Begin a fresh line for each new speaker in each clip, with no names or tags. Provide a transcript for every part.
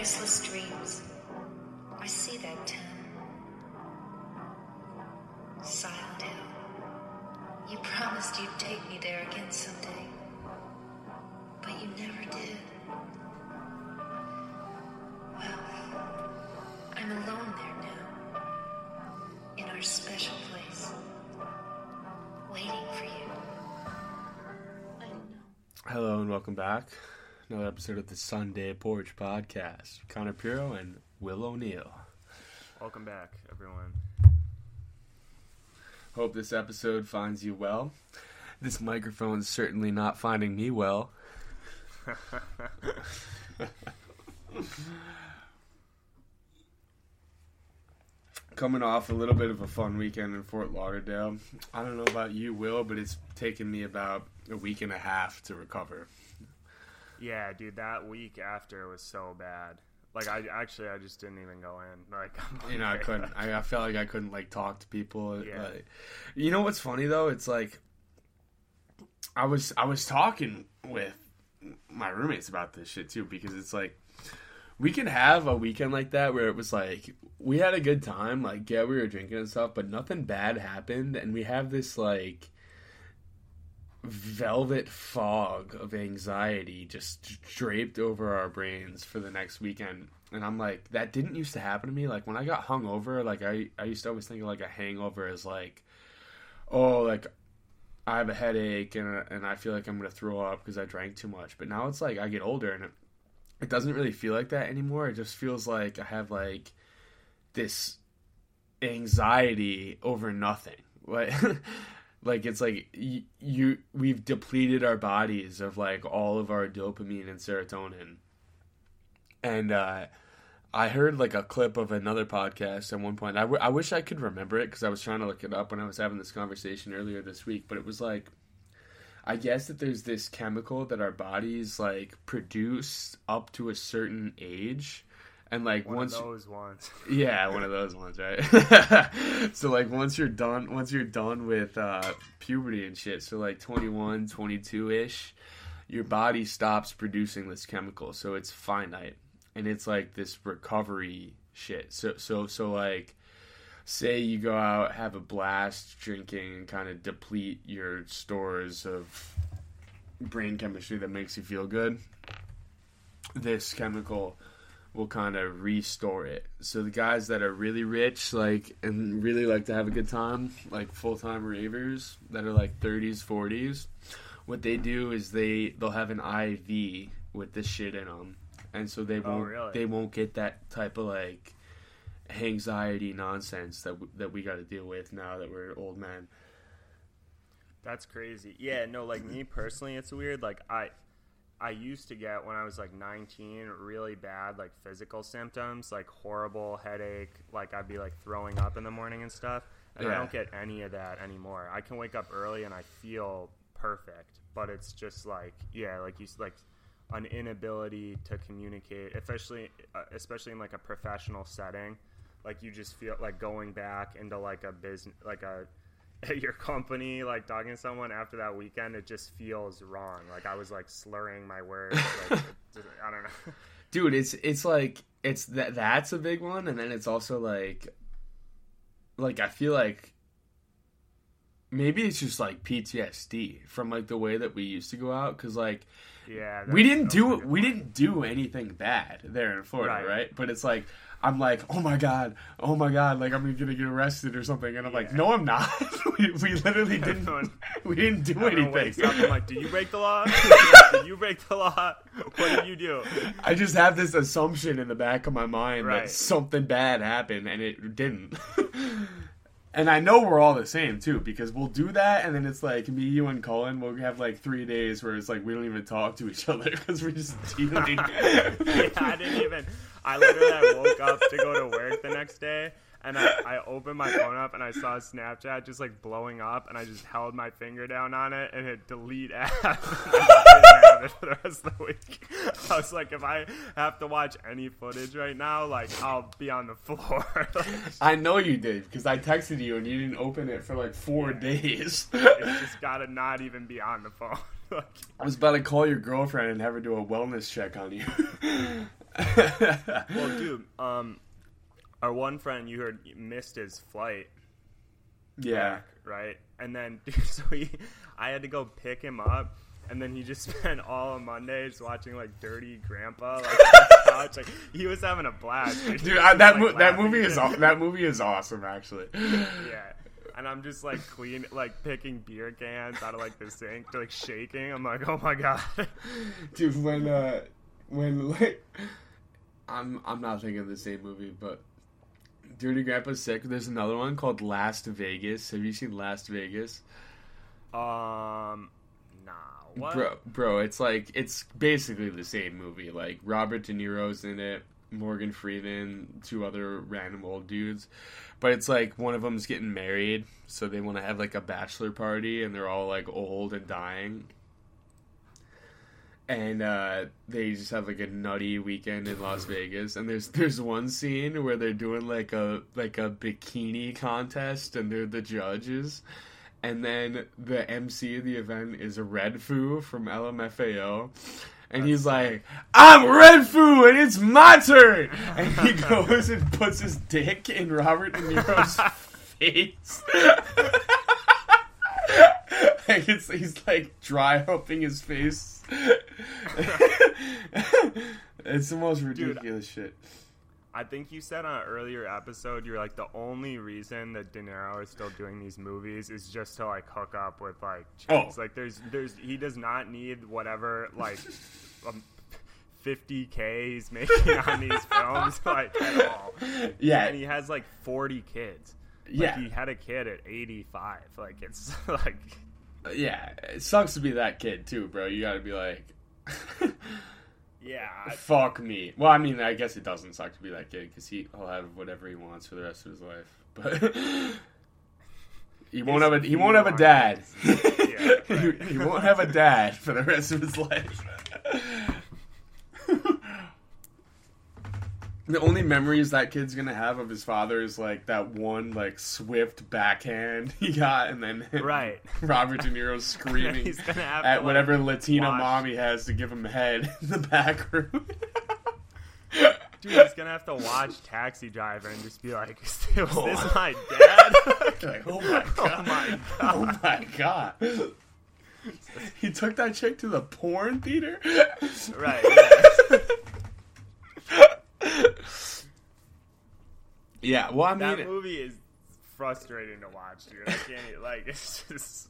restless dreams. I see that town. Silent Hill. You promised you'd take me there again someday. But you never did. Well, I'm alone there now. In our special place. Waiting for you. I know.
Hello and welcome back. Another episode of the Sunday Porch Podcast. Connor Piro and Will O'Neill.
Welcome back, everyone.
Hope this episode finds you well. This microphone's certainly not finding me well. Coming off a little bit of a fun weekend in Fort Lauderdale. I don't know about you, Will, but it's taken me about a week and a half to recover.
Yeah, dude, that week after was so bad. Like, I actually, I just didn't even go in. Like,
you know, I couldn't. I, I felt like I couldn't like talk to people.
Uh, yeah.
Like, you know what's funny though? It's like I was I was talking with my roommates about this shit too because it's like we can have a weekend like that where it was like we had a good time, like yeah, we were drinking and stuff, but nothing bad happened, and we have this like velvet fog of anxiety just draped over our brains for the next weekend. And I'm like, that didn't used to happen to me. Like when I got hungover, like I, I used to always think of like a hangover as like, oh, like I have a headache and and I feel like I'm gonna throw up because I drank too much. But now it's like I get older and it, it doesn't really feel like that anymore. It just feels like I have like this anxiety over nothing. Like like it's like you, you we've depleted our bodies of like all of our dopamine and serotonin. And uh I heard like a clip of another podcast at one point. I, w- I wish I could remember it because I was trying to look it up when I was having this conversation earlier this week. But it was like, I guess that there's this chemical that our bodies like produce up to a certain age, and like
one
once
of those ones.
yeah, one of those ones, right? so like once you're done, once you're done with uh, puberty and shit, so like 21, 22 ish, your body stops producing this chemical, so it's finite, and it's like this recovery shit. So so so like, say you go out, have a blast drinking, and kind of deplete your stores of brain chemistry that makes you feel good. This chemical will kind of restore it. So the guys that are really rich, like and really like to have a good time, like full time ravers that are like 30s, 40s, what they do is they they'll have an IV with this shit in them, and so they
Oh,
won't
really?
they won't get that type of like anxiety nonsense that w- that we got to deal with now that we're old men.
That's crazy. Yeah, no, like me personally, it's weird. Like I, I used to get when I was like 19 really bad like physical symptoms, like horrible headache. Like I'd be like throwing up in the morning and stuff. And I don't get any of that anymore. I can wake up early and I feel perfect, but it's just like yeah, like you like an inability to communicate, especially uh, especially in like a professional setting. Like you just feel like going back into like a business, like a at your company, like talking to someone after that weekend, it just feels wrong. Like I was like slurring my words. Like, just- I don't know.
dude it's it's like it's that that's a big one and then it's also like like i feel like maybe it's just like ptsd from like the way that we used to go out because like
Yeah,
we didn't do it we didn't do anything bad there in florida right,
Right.
but it's like i'm like oh my god oh my god like i'm gonna get arrested or something and i'm like no i'm not we, we literally didn't we didn't do anything
I'm like, did you break the law? did you break the law? What did you do?
I just have this assumption in the back of my mind that something bad happened and it didn't. and I know we're all the same too because we'll do that and then it's like me, you, and Colin. We'll have like three days where it's like we don't even talk to each other because we're just dealing.
yeah, I didn't even. I literally I woke up to go to work the next day, and I, I opened my phone up and I saw Snapchat just like blowing up, and I just held my finger down on it and hit delete app. I it for the rest of the week. I was like, if I have to watch any footage right now, like I'll be on the floor.
I know you did because I texted you and you didn't open it for like four days.
it's just gotta not even be on the phone. Like,
I was about to call your girlfriend and have her do a wellness check on you.
Well, dude, um, our one friend you heard missed his flight.
yeah.
back, right? And then so he, I had to go pick him up, and then he just spent all of Mondays watching like Dirty Grandpa. Like, on the couch. like he was having a blast, dude.
Dude, I, that
like,
mo- that movie is aw- that movie is awesome actually.
yeah. And I'm just like clean, like picking beer cans out of like the sink, like shaking. I'm like, oh my god.
Dude, when uh when like I'm I'm not thinking of the same movie, but Dirty Grandpa's sick. There's another one called Last Vegas. Have you seen Last Vegas?
um, nah. What?
Bro, bro, it's like it's basically the same movie. Like Robert De Niro's in it, Morgan Freeman, two other random old dudes. But it's like one of them's getting married, so they want to have like a bachelor party, and they're all like old and dying. And uh, they just have like a nutty weekend in Las Vegas. And there's there's one scene where they're doing like a like a bikini contest, and they're the judges and then the MC of the event is Redfoo from LMFAO. And he's like, I'm Redfoo and it's my turn! And he goes and puts his dick in Robert De Niro's face. like it's, he's like dry humping his face. it's the most ridiculous shit.
I think you said on an earlier episode, you're like the only reason that De Niro is still doing these movies is just to like hook up with like chicks.
Oh.
Like there's there's he does not need whatever like um, 50k he's making on these films like at all.
Yeah,
And he has like 40 kids. Like,
yeah,
he had a kid at 85. Like it's like
yeah. It sucks to be that kid too, bro. You gotta be like,
yeah. I-
fuck me. Well, I mean, I guess it doesn't suck to be that kid because he he'll have whatever he wants for the rest of his life, but he won't have a he won't have a dad.
Yeah, right.
he, he won't have a dad for the rest of his life. The only memories that kid's gonna have of his father is like that one like swift backhand he got, and then
Right.
Robert De Niro screaming
He's gonna have
at whatever Latina
watch-
mom he has to give him a head in the back room.
Dude, he's gonna have to watch Taxi Driver and just be like, "Is this,
Oh.
my dad?"
like, oh, oh my god,
oh my
oh
god!
my god. He took that chick to the porn theater.
Right. Yeah.
Yeah, well, I mean, That
movie is frustrating to watch, dude. I can't like. It's just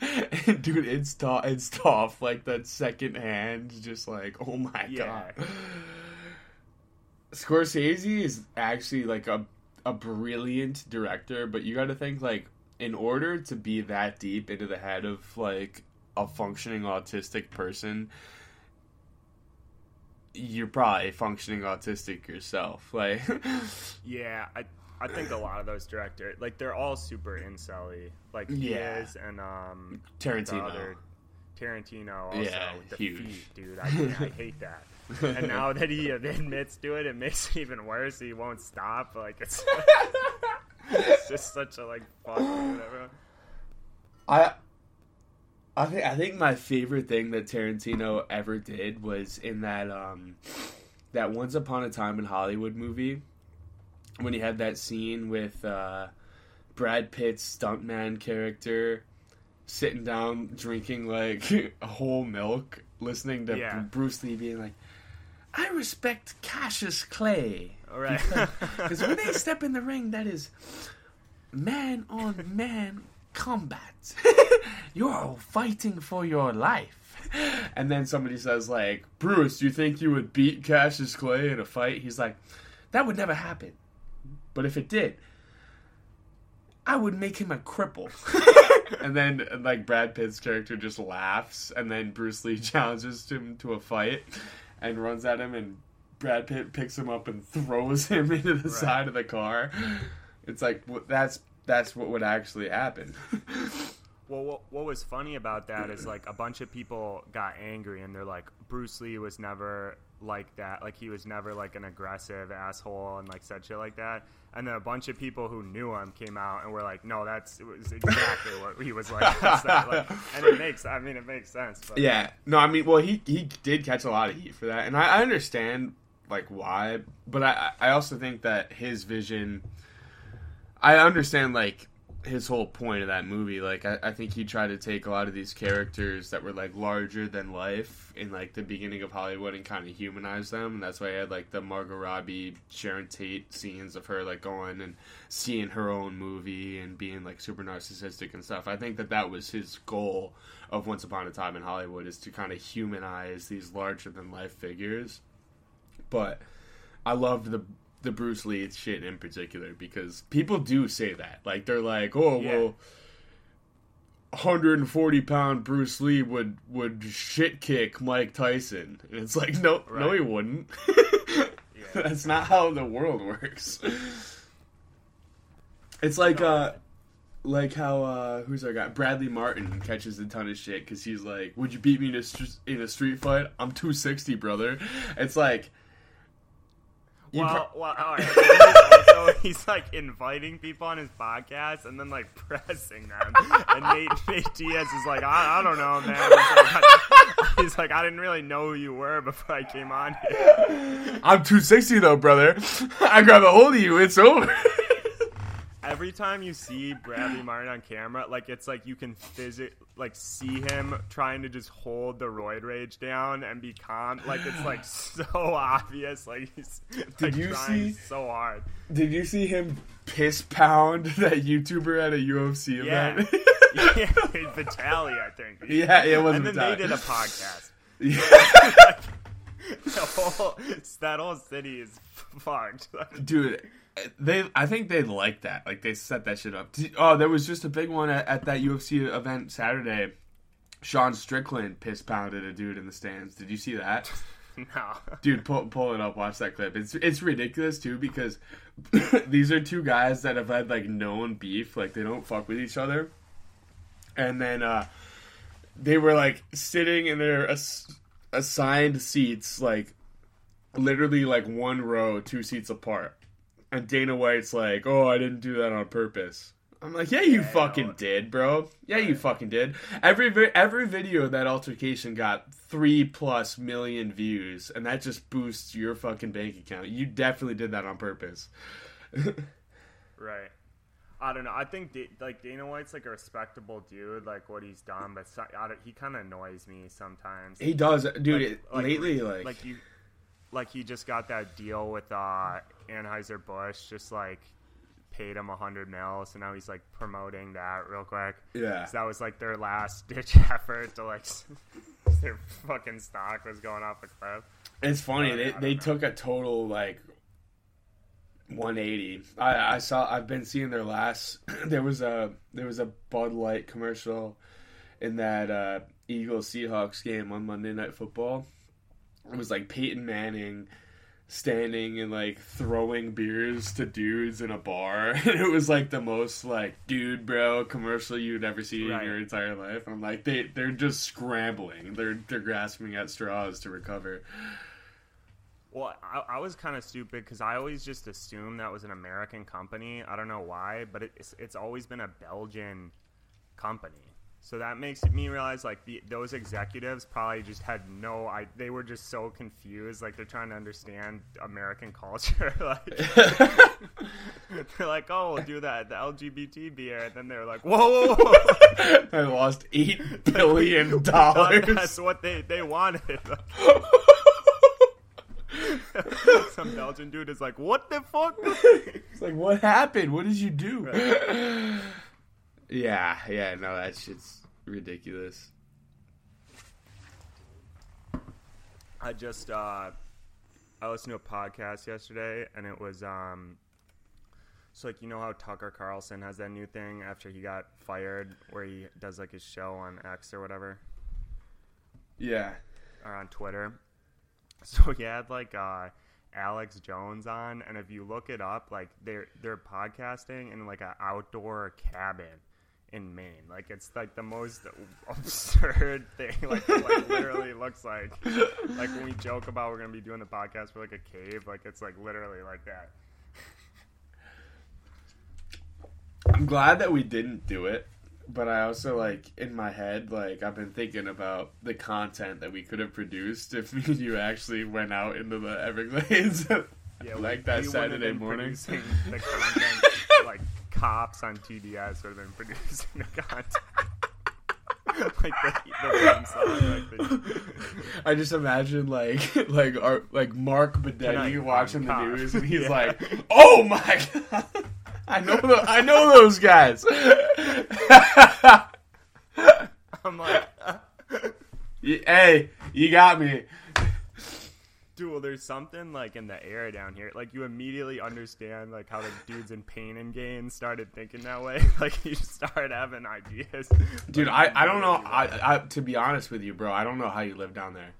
dude, it's tough. It's tough. Like that second hand, just like, oh my
Yeah.
god. Scorsese is actually like a a brilliant director, but you got to think like in order to be that deep into the head of like a functioning autistic person, you're probably functioning autistic yourself. Like,
yeah. I I think a lot of those directors, like, they're all super incel Like he
Yeah.
is, and um,
Tarantino.
other Tarantino also
Yeah,
with the
huge.
feet, dude. I, I hate that. and now that he admits to it, it makes it even worse. He won't stop. Like it's, it's just such a like fuck with everyone.
I I think I think my favorite thing that Tarantino ever did was in that um that Once Upon a Time in Hollywood movie when he had that scene with uh Brad Pitt's stuntman character sitting down drinking like a whole milk listening to
Yeah.
Bruce Lee being like I respect Cassius Clay
All right.
because when they step in the ring, that is man on man combat. You're fighting for your life. And then somebody says, like, Bruce, do you think you would beat Cassius Clay in a fight? He's like, that would never happen. But if it did, I would make him a cripple. and then, like, Brad Pitt's character just laughs, and then Bruce Lee challenges him to a fight and runs at him, and Brad Pitt picks him up and throws him into the
Right.
side of the car. It's like wh- that's that's what would actually happen.
Well, what, what was funny about that is like a bunch of people got angry and they're like, Bruce Lee was never like that. Like he was never like an aggressive asshole and like said shit like that. And then a bunch of people who knew him came out and were like, no, that's it was exactly what he was like. Like. And it makes, I mean, it makes sense. But
yeah, no, I mean, well, he he did catch a lot of heat for that, and I, I understand like why, but I I also think that his vision. I understand like his whole point of that movie. Like I, I think he tried to take a lot of these characters that were like larger than life in like the beginning of Hollywood and kind of humanize them. And that's why I had like the Margot Robbie, Sharon Tate scenes of her like going and seeing her own movie and being like super narcissistic and stuff. I think that that was his goal of Once Upon a Time in Hollywood is to kind of humanize these larger than life figures. But I loved the the Bruce Lee shit in particular because people do say that. Like they're like, "Oh,
Yeah.
well 140 pound Bruce Lee would would shit kick Mike Tyson." And it's like, "No, no he wouldn't."
Yeah.
That's not how the world works. It's like
No,
uh like how uh who's our guy Bradley Martin catches a ton of shit because he's like, "Would you beat me in a str- in a street fight? I'm 260, brother." It's like,
Well,
pro-
well, all right. He's also, he's like inviting people on his podcast and then like pressing them. And Nate, Nate Diaz is like, I, I don't know, man. He's like, I, he's like, I didn't really know who you were before I came on here.
I'm 260 though, brother. I grab a hold of you, it's over.
Every time you see Bradley Martin on camera, like it's like you can physic like see him trying to just hold the roid rage down and be calm. Like it's like so obvious. Like he's like
you
trying
see-
so hard.
Did you see him piss pound that YouTuber at a UFC
Yeah.
event?
yeah, Vitaly, I think.
yeah, it was
and then
Vitaly.
they did a podcast.
Yeah.
The whole that whole city is fucked.
Dude, they I think they like that. Like they set that shit up. Oh, there was just a big one at, at that UFC event Saturday. Sean Strickland piss pounded a dude in the stands. Did you see that?
no.
Dude, pull, pull it up. Watch that clip. It's it's ridiculous too because these are two guys that have had like known beef. Like they don't fuck with each other, and then uh they were like sitting in their ass- assigned seats, like literally like one row, two seats apart. And Dana White's like, "Oh, I didn't do that on purpose." I'm like, "Yeah, you
Yeah,
fucking did, bro. Yeah, you fucking did." Every vi- every video of that altercation got three plus million views, and that just boosts your fucking bank account. You definitely did that on purpose.
Right. I don't know. I think like Dana White's like a respectable dude, like what he's done, but so, I don't, he kind of annoys me sometimes.
he does, dude.
Like-
it-
like-
lately, like,
like you, like he just got that deal with uh, Anheuser Busch, just like paid him a hundred mil, so now he's like promoting that real quick.
yeah,
So that was like their last ditch effort to like their fucking stock was going off a cliff.
It's funny.
I
They they
know.
took a total like 180. I I saw. I've been seeing their last. there was a there was a Bud Light commercial in that uh, Eagles Seahawks game on Monday Night Football. It was like Peyton Manning standing and like throwing beers to dudes in a bar and it was like the most like dude bro commercial you'd ever see
Right.
in your entire life i'm like they they're just scrambling they're they're grasping at straws to recover
Well, I, I was kind of stupid because I always just assumed that was an American company. I don't know why, but it's it's always been a Belgian company. So that makes me realize like the, those executives probably just had no I they were just so confused like they're trying to understand American culture like they're like oh we'll do that the LGBT beer and then they're like whoa, whoa, whoa.
I lost eight billion dollars.
that's what they they wanted some Belgian dude is like what the fuck
it's like, what happened? What did you do? Yeah, yeah, no, that shit's ridiculous.
I just uh, I listened to a podcast yesterday, and it was um, so like you know how Tucker Carlson has that new thing after he got fired, where he does like his show on X or whatever,
Yeah,
or on Twitter. So he had like uh, Alex Jones on, and if you look it up, like they're they're podcasting in like an outdoor cabin in Maine. Like it's like the most absurd thing. Like it like literally looks like like when we joke about we're gonna be doing the podcast for like a cave. Like it's like literally like that.
I'm glad that we didn't do it but I also like in my head, like I've been thinking about the content that we could have produced if me and you actually went out into the Everglades,
Yeah,
like
we-
that
we
Saturday morning.
the content cops on TDS would have been producing the content. like the, the song, like the,
I just imagine like like our like Mark Bedetti watching the news and he's
Yeah.
like, "Oh my god, I know the, I know those guys."
I'm like,
Y- uh. hey, you got me.
Well, there's something like in the air down here. Like you immediately understand like how the dudes in pain and gain started thinking that way. Like you start having ideas.
Dude,
Like,
I, I don't know. I, I to be honest with you, bro, I don't know how you live down there.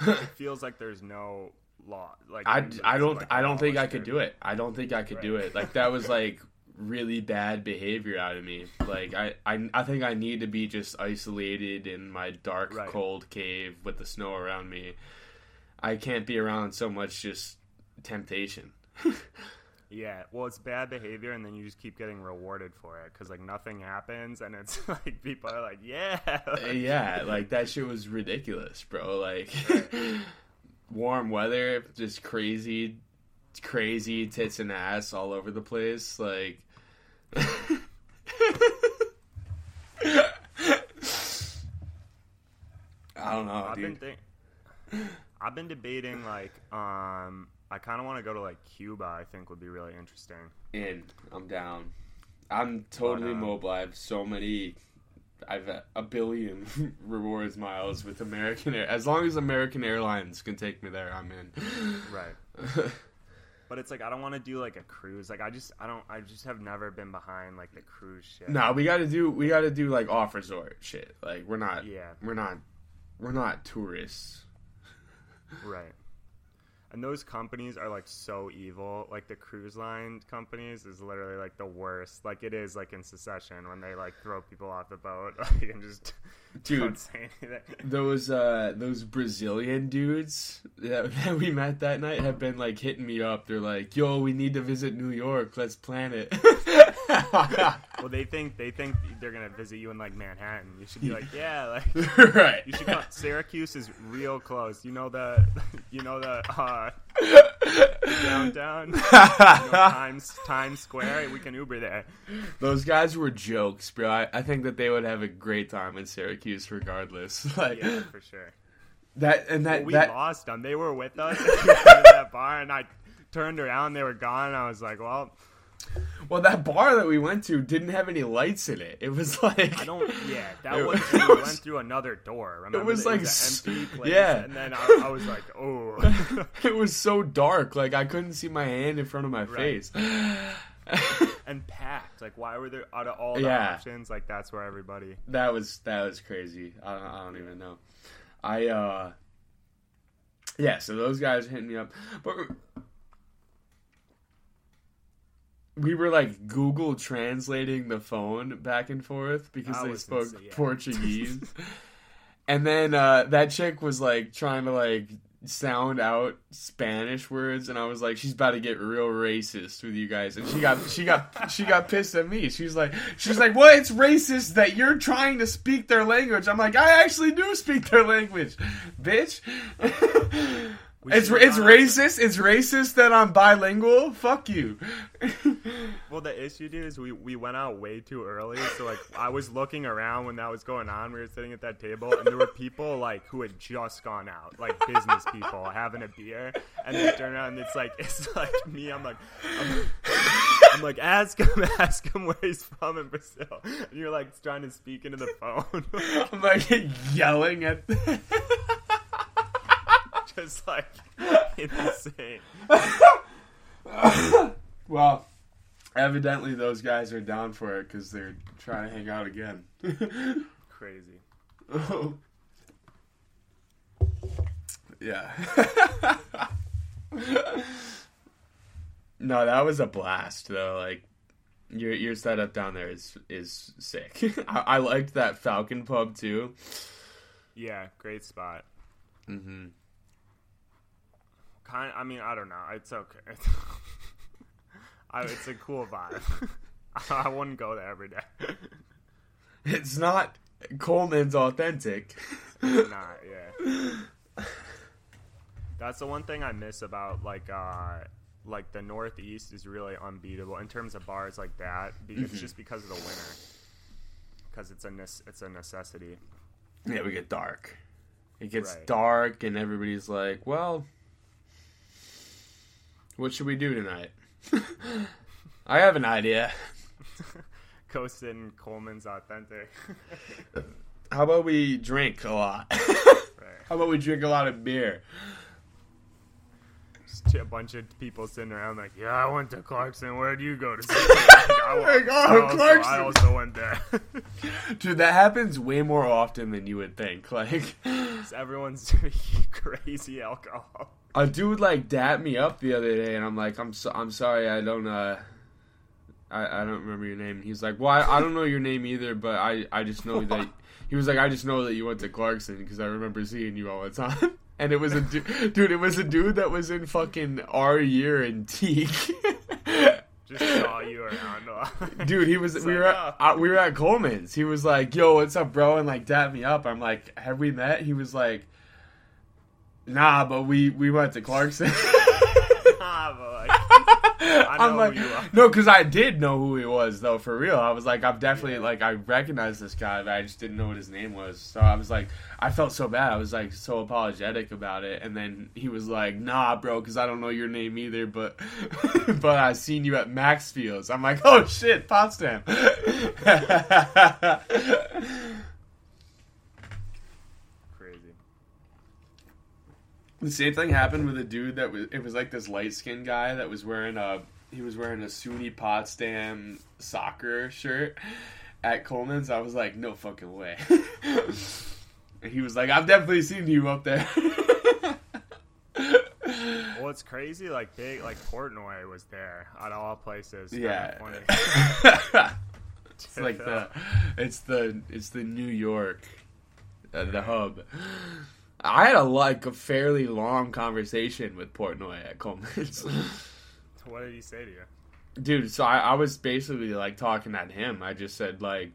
it feels like there's no law. Like
I, I don't
like,
I don't think I could do it. I don't think I could do it. Like that was like really bad behavior out of me. Like I, I I think I need to be just isolated in my dark
Right.
cold cave with the snow around me. I can't be around so much just temptation.
Yeah, well, it's bad behavior, and then you just keep getting rewarded for it because like nothing happens, and it's like people are like, "Yeah, uh, like,
yeah, like that shit was ridiculous, bro. Like warm weather, just crazy crazy tits and ass all over the place, like I don't know,
I've been
dude.
I've been debating like um I kind of want to go to like Cuba. I think would be really interesting.
In, I'm down. I'm totally
But, uh,
mobile. I have so many. I've a, a billion rewards miles with American Air. As long as American Airlines can take me there, I'm in.
Right. But it's like I don't want to do like a cruise. Like I just I don't I just have never been behind like the cruise shit.
no, we got to do. We got to do like off resort shit. Like we're not.
Yeah.
We're not. We're not tourists.
Right. And those companies are like so evil. Like the cruise line companies is literally like the worst. Like it is like in Succession when they like throw people off the boat like, and just
Dude.
don't say anything.
Those uh those Brazilian dudes that, that we met that night have been like hitting me up. They're like, "Yo, we need to visit New York. Let's plan it."
Well, they think they think they're gonna visit you in like Manhattan. You should be like, yeah, like
right.
you should come. Syracuse is real close. You know the, you know the uh, downtown, you know, Times Times Square. We can Uber there.
Those guys were jokes, bro. I, I think that they would have a great time in Syracuse, regardless. Like
Yeah, for sure.
that, and that
Well, we
that
lost them. They were with us at that bar, and I turned around. They were gone. And I was like, well,
well, that bar that we went to didn't have any lights in it. It was like
I don't. Yeah, that
It
was.
was-
We went through another door. Remember,
was
It
like
an
s-
empty place.
yeah.
and then I, I was like, oh.
it was so dark. Like I couldn't see my hand in front of my
Right.
face.
and packed. Like, why were there out of all the
Yeah.
options? Like, that's where everybody.
that was that was crazy. I don't, I don't even know. I uh yeah. So those guys hit me up, but we were like Google translating the phone back and forth because they spoke
yeah.
Portuguese. and then uh that chick was like trying to like sound out Spanish words and I was like she's about to get real racist with you guys and she got she got she got pissed at me. She was like she's like, "Well, it's racist that you're trying to speak their language." I'm like, "I actually do speak their language, bitch."
We
it's it's racist. It's racist that I'm bilingual. Fuck you.
Well, the issue, dude, is we, we went out way too early. So, like, I was looking around when that was going on. We were sitting at that table, and there were people, like, who had just gone out, like, business people having a beer. And they turn around, and it's like, it's like me. I'm like, I'm, I'm like, ask him, ask him where he's from in Brazil. And you're, like, trying to speak into the phone.
I'm like yelling at.
Just, like, insane.
well, evidently those guys are down for it because they're trying to hang out again.
Crazy.
yeah. no, that was a blast though. Like your your setup down there is is sick. I, I liked that Falcon pub too.
Yeah, great spot.
hmm
Kind. I mean, I don't know. It's okay. I, it's a cool vibe. I wouldn't go there every day.
It's not Coleman's authentic.
not, yeah. That's the one thing I miss about like uh like the Northeast is really unbeatable in terms of bars like that. be-
Mm-hmm.
It's just because of the winter. Because it's a nes- it's a necessity.
Yeah, we get dark. It gets
Right.
dark, and everybody's like, "Well, what should we do tonight?" I have an idea.
Coast and Coleman's authentic.
How about we drink a lot? How about we drink a lot of beer?
Just a bunch of people sitting around like, yeah, I went to Clarkson. Where'd you go to school? Like, I,
Like, oh,
I also,
Clarkson.
I also went there.
Dude, that happens way more often than you would think. Like,
Everyone's crazy alcohol.
A dude like dapped me up the other day, and I'm like, I'm so, I'm sorry, I don't uh, I, I don't remember your name. And he's like, well, I, I don't know your name either, but I I just know that he was like, I just know that you went to Clarkson because I remember seeing you all the time. And it was a du- dude. It was a dude that was in fucking our year in Teak.
Just saw you around.
Dude, he was.
It's
we
like,
were at,
oh.
uh, we were at Coleman's. He was like, "Yo, what's up, bro?" And like, dapped me up. I'm like, "Have we met?" He was like, "Nah, but we we went to Clarkson."
Ah, but like,
I'm
know
like,
who you are.
no, because I did know who he was though, for real. I was like, I'm definitely like, I recognize this guy, but I just didn't know what his name was. So I was like, I felt so bad. I was like so apologetic about it, and then he was like, Nah, bro, because I don't know your name either, but but I seen you at Maxfield's. I'm like, Oh shit, Potsdam.
crazy.
The same thing happened with a dude that was. It was like this light skinned guy that was wearing a. He was wearing a SUNY Potsdam soccer shirt at Coleman's. I was like, no fucking way. and he was like, I've definitely seen you up there.
Well, it's crazy. Like big, like Portnoy was there at all places.
Yeah. it's like the. It's the. It's the New York. Uh, the hub. I had a like a fairly long conversation with Portnoy at Coleman's.
What did he say to you?
Dude, so I, I was basically like talking at him. I just said like,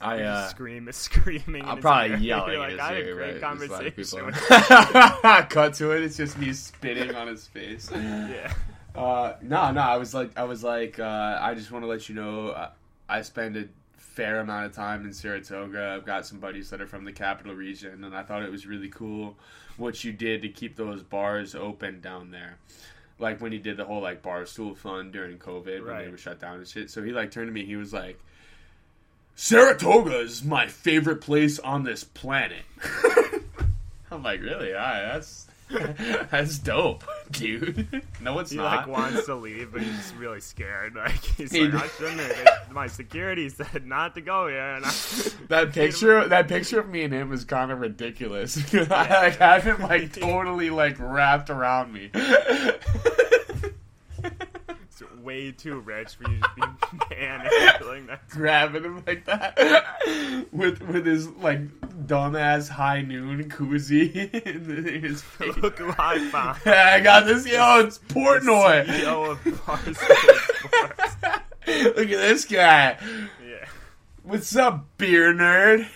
I
Did you
uh,
scream, screaming.
I'm probably
ear?
yelling
You're like, I had a great
right? Just like
conversation.
people-
with
Cut to it. It's just me spitting on his face.
yeah.
Uh, no, no. I was like, I was like, uh, I just want to let you know, uh, I spend a fair amount of time in Saratoga. I've got some buddies that are from the capital region, and I thought it was really cool what you did to keep those bars open down there. Like when he did the whole like bar stool fund during COVID when they were shut down and shit. So he like turned to me. He was like, "Saratoga is my favorite place on this planet." I'm like, really? All right, that's that's dope, dude. no, it's
He
not.
like wants to leave, but he's just really scared. Like he's
He
like, I shouldn't have. My security said not to go here, and I,
That picture, that picture of me and him is kind of ridiculous. I like have him like totally like wrapped around me.
Way too rich for you to be manhandling that.
Grabbing him like that with with his like dumbass high noon koozie in his face.
Look who I found.
I got this, yo, it's Portnoy.
CEO of Barstool
Look at this guy.
Yeah.
What's up, beer nerd?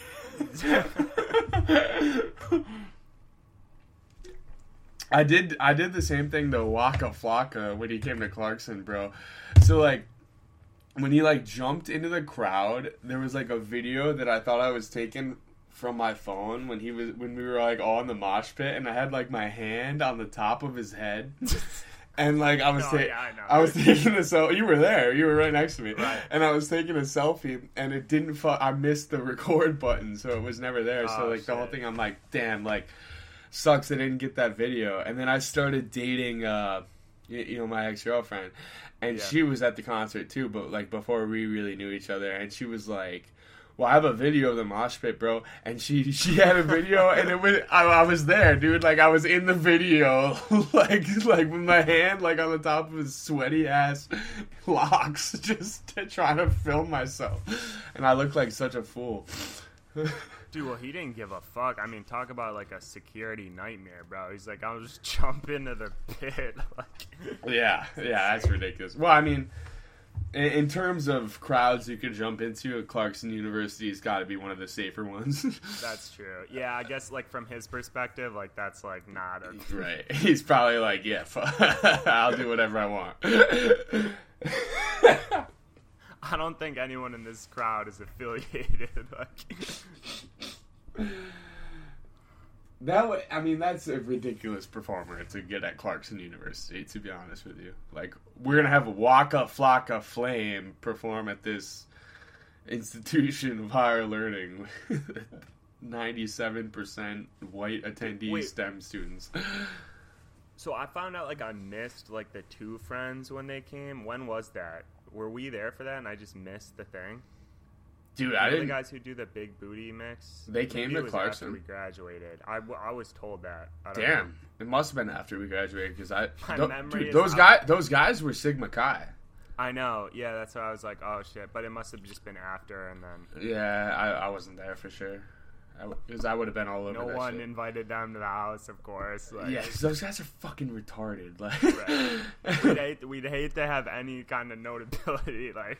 I did I did the same thing to Waka Flocka when he came to Clarkson, bro. So like when he like jumped into the crowd, there was like a video that I thought I was taking from my phone when he was when we were like all in the mosh pit and I had like my hand on the top of his head. And like I was,
Oh,
ta-
yeah, I.
I was taking a selfie. You were there. You were right next to me.
Right.
And I was taking a selfie, and it didn't. Fu- I missed the record button, so it was never there. so
Oh,
like the whole thing, I'm like, damn, like sucks. I didn't get that video. And then I started dating, uh, you, you know, my ex girlfriend, and
Yeah.
she was at the concert too. But like before we really knew each other, and she was like. Well, I have a video of the mosh pit, bro, and she she had a video, and it was I, I was there, dude. Like I was in the video, like like with my hand like on the top of his sweaty ass locks, just to try to film myself, and I looked like such a fool.
Dude, well, he didn't give a fuck. I mean, talk about like a security nightmare, bro. He's like, I'll just jump into the pit. Like,
yeah, yeah, that's ridiculous. Well, I mean, in, in terms of crowds you could jump into, Clarkson University has got to be one of the safer ones.
That's true. Yeah, I guess like from his perspective, like that's like not a
right. He's probably like, yeah, fu- I'll do whatever I want.
I don't think anyone in this crowd is affiliated. Like,
That way, I mean, that's a ridiculous performer to get at Clarkson University. To be honest with you, like we're gonna have a Waka Flocka Flame perform at this institution of higher learning. Ninety-seven percent white attendee
Wait.
STEM students.
so I found out like I missed like the two friends when they came. When was that? Were we there for that? And I just missed the thing.
Dude,
You
I
didn't. The guys who do the big booty mix.
They came to Clarkson?
after we graduated. I, w- I was told that. I don't
Damn,
know.
it must have been after we graduated because I.
My
tho-
memory
dude, those guys, those guys were Sigma Chi.
I know. Yeah, that's why I was like, oh shit. But it must have just been after, and then
Yeah, I, I wasn't there for sure. Because I, would have been all over
no one
shit.
invited them to the house, of course. Like,
Yeah, those guys are fucking retarded. Like,
Right. we'd, hate, we'd hate to have any kind of notability. Like,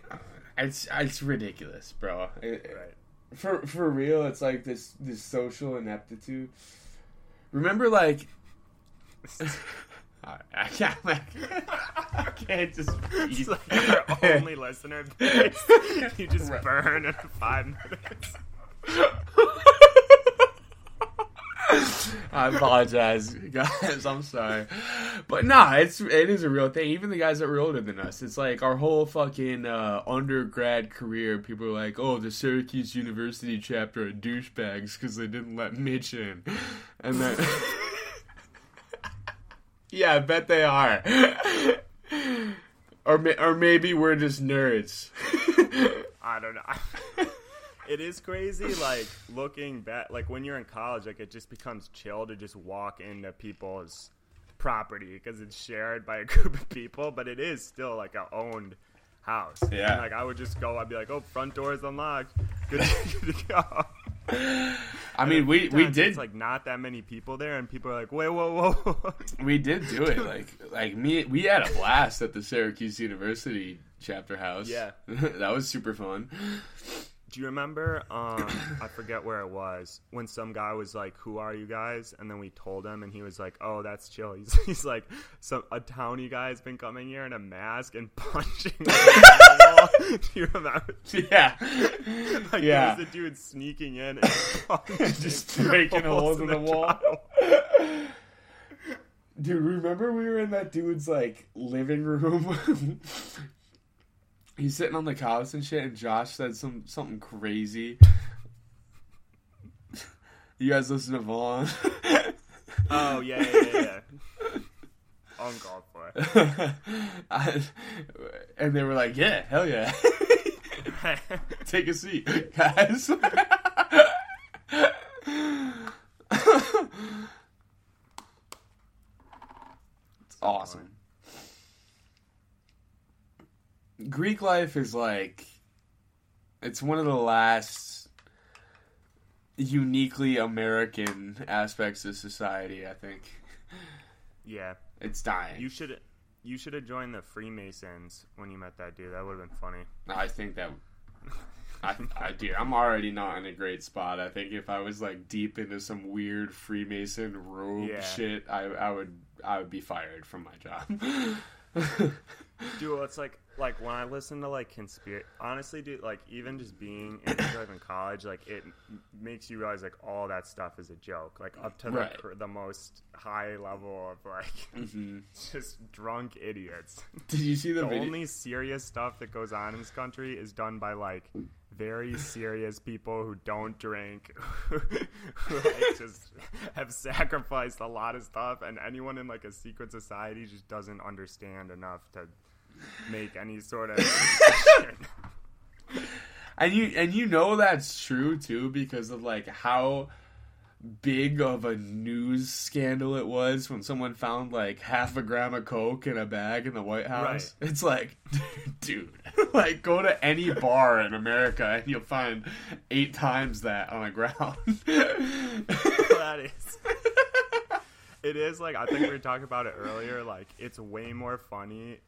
it's it's ridiculous, bro. It-
right.
For for real, it's like this this social ineptitude. Remember, like, I, I can't like, I can't just.
It's like our only listener. You just
Right.
burn in five minutes.
I apologize, guys. I'm sorry, but nah, it's it is a real thing. Even the guys that were older than us, it's like our whole fucking uh, undergrad career. People are like, "Oh, the Syracuse University chapter are douchebags because they didn't let Mitch in," and then yeah, I bet they are. or or maybe we're just nerds.
I don't know. It is crazy, like looking back, like when you're in college, like it just becomes chill to just walk into people's property because it's shared by a group of people, but it is still like a owned house.
Yeah.
And, like I would just go, I'd be like, "Oh, front door is unlocked. Good, good to go."
I mean, we we did
It's like not that many people there, and people are like, "Wait, whoa, whoa."
We did do it. Like like me we had a blast at the Syracuse University chapter house.
Yeah.
that was super fun.
Do you remember? Um, I forget where it was when some guy was like, "Who are you guys?" And then we told him, and he was like, "Oh, that's chill." He's, he's like, "Some a townie guy has been coming here in a mask and punching." the wall." Do you remember?
Yeah.
Like,
yeah.
there was a dude sneaking in and
Just breaking holes in the wall.
drywall.
Dude, remember we were in that dude's like living room? He's sitting on the couch and shit and Josh said some something crazy. You guys listen to Vaughn?
Oh yeah, yeah, yeah. yeah. God for.
I- and they were like, "Yeah, hell yeah." Take a seat, guys. it's awesome. Greek life is like it's one of the last uniquely American aspects of society, I think.
yeah,
It's dying.
you should. You should have joined the Freemasons when you met that dude. That would have been funny.
I think that I, I dude, I'm already not in a great spot. I think if I was like deep into some weird Freemason robe
Yeah.
shit, I I would I would be fired from my job.
Dude, it's like like when I listen to like conspiracy. Honestly, dude, like even just being in, in college, like it m- makes you realize like all that stuff is a joke. Like up to
Right.
the, the most high level of like
Mhm.
just drunk idiots.
Did you see the,
the only serious stuff that goes on in this country is done by like very serious people who don't drink, who like just have sacrificed a lot of stuff, and anyone in like a secret society just doesn't understand enough to make any sort of.
And you and you know that's true too because of like how big of a news scandal it was when someone found like half a gram of coke in a bag in the White House. It's like, dude, like go to any bar in America and you'll find eight times that on the ground.
that is. It is like I think we were talking about it earlier. Like it's way more funny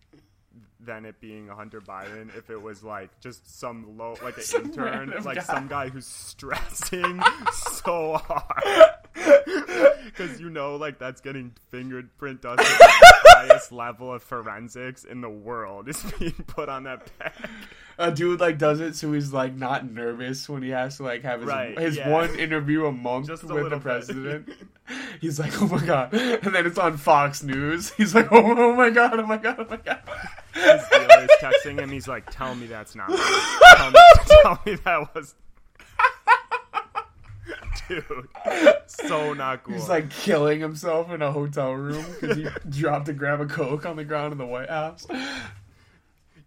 than it being a Hunter Biden if it was like just some low, like an
Some
intern, like
guy.
some guy who's stressing so hard. Because you know, like that's getting fingerprint dust. at the highest level of forensics in the world is being put on that bag.
A dude like does it so he's like not nervous when he has to like have his,
Right,
his
yeah.
one interview a month with the president. he's like, oh my god, and then it's on Fox News. He's like, oh, oh my god, oh my god, oh my god.
His dealer is texting him. He's like, "Tell me that's not. Tell me, tell me that was." Dude, so not cool.
He's like killing himself in a hotel room because he dropped to grab a coke on the ground in the White House.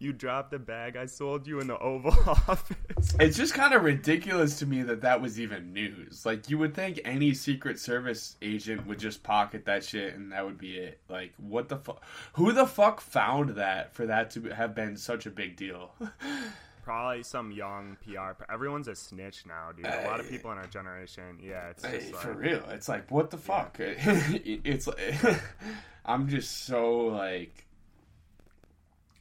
You dropped the bag I sold you in the Oval Office.
It's just kind of ridiculous to me that that was even news. Like you would think any Secret Service agent would just pocket that shit and that would be it. Like what the fuck? Who the fuck found that for that to have been such a big deal?
Probably some young PR. Everyone's a snitch now, dude. A lot of people in our generation, yeah, it's
Hey,
just
for real, it's like what the fuck? it's like I'm just so like,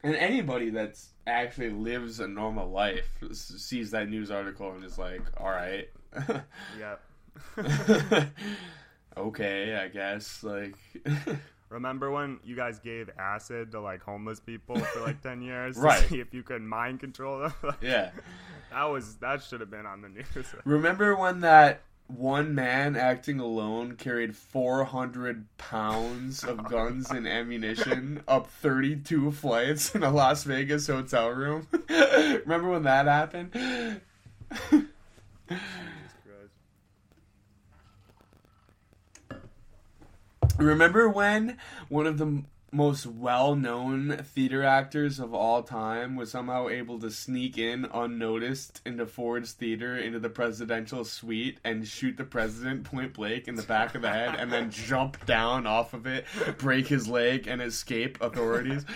and anybody that's actually lives a normal life sees that news article and is like, all right.
yep.
okay, I guess. Like,
Remember when you guys gave acid to like homeless people for like ten years to
Right.
see if you could mind control them?
yeah.
that was that should have been on the news.
Remember when that one man acting alone carried 400 pounds of guns and ammunition up 32 flights in a Las Vegas hotel room? Remember when that happened? Remember when one of the most well-known theater actors of all time was somehow able to sneak in unnoticed into Ford's theater into the presidential suite and shoot the president point blank in the back of the head and then jump down off of it, break his leg and escape authorities?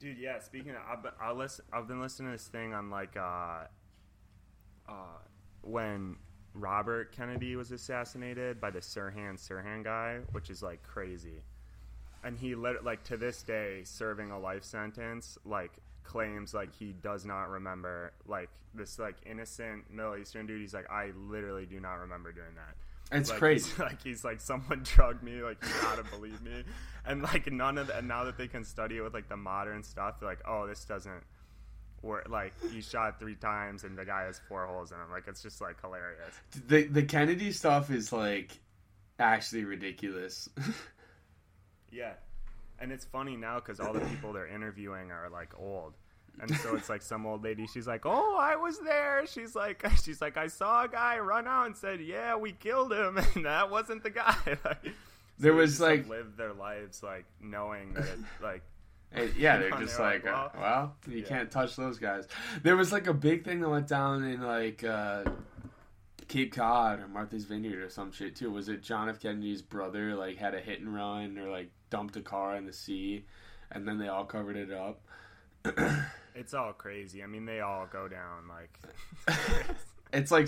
Dude, yeah. Speaking of, I've been, I listen, I've been listening to this thing on like uh, uh, when Robert Kennedy was assassinated by the Sirhan Sirhan guy, which is like crazy. And he lit, like to this day serving a life sentence, like claims like he does not remember like this like innocent Middle Eastern dude. He's like, I literally do not remember doing that.
It's
like,
crazy.
he's- like he's like someone drugged me. Like you gotta believe me. And like none of the, and now that they can study it with like the modern stuff, they're like, oh, this doesn't work. Like he shot three times and the guy has four holes in him. Like it's just like hilarious.
The the Kennedy stuff is like actually ridiculous.
Yeah, and it's funny now because all the people they're interviewing are like old. And so it's like some old lady. She's like, "Oh, I was there." She's like, "She's like, I saw a guy run out and said, yeah, we killed him, and that wasn't the guy." like,
There was, like-
live their lives like knowing that it, like
And, yeah, they're just like,
like,
uh,
well,
well, you
yeah.
can't touch those guys. There was like a big thing that went down in like uh, Cape Cod or Martha's Vineyard or some shit too. Was it John F. Kennedy's brother like had a hit and run or like dumped a car in the sea, and then they all covered it up.
it's all crazy. I mean, they all go down like
It's like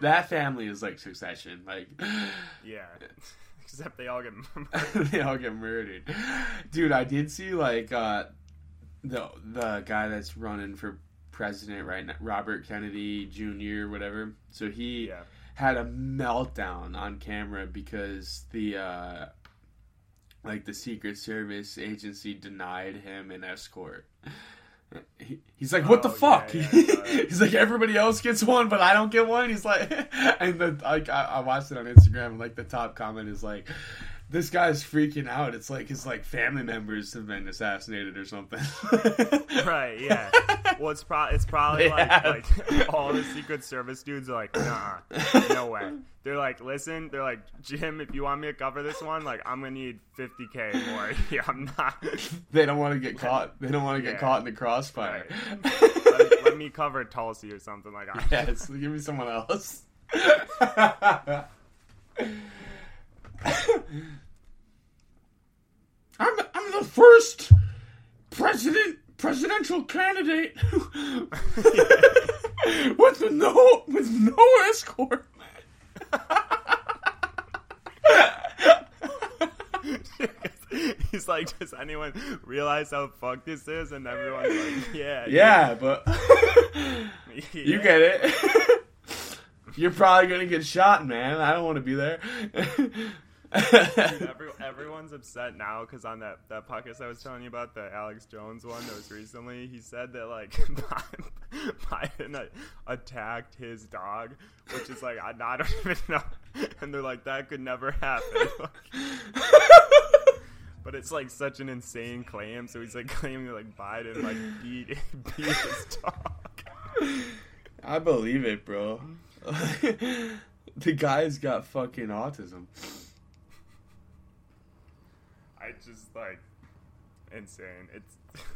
that family is like Succession. Like
yeah, except they all get
they all get murdered. Dude, I did see like uh the the guy that's running for president right now, Robert Kennedy Jr. whatever. So he
yeah.
had a meltdown on camera because the uh like the Secret Service agency denied him an escort. He, he's like, "What the
Oh,
fuck?"
yeah, yeah,
he's like, "Everybody else gets one, but I don't get one." He's like, and the like, I, I watched it on Instagram, and like the top comment is like, "This guy's freaking out. It's like his like family members have been assassinated or something."
Right, yeah. Well, it's, pro- it's probably like, like all the Secret Service dudes are like, nah, no way. They're like, listen, they're like, Jim, if you want me to cover this one, like, I'm gonna need 50k more. yeah, I'm not.
they don't want to get caught. They don't want to get
Yeah.
caught in the crossfire.
let, let me cover Tulsi or something like that.
Yes, give me someone else. The first president presidential candidate with no with no escort.
he's like, does anyone realize how fucked this is? And everyone's like, yeah,
Yeah, but you get it. You're probably gonna get shot, man. I don't want to be there.
Every, everyone's upset now because on that, that podcast I was telling you about, the Alex Jones one that was recently, he said that like Biden attacked his dog, which is like I, I don't even know, and they're like that could never happen. but it's like such an insane claim, so he's like claiming like Biden like beat beat his dog.
I believe it, bro. the guy's got fucking autism.
I just like insane. It's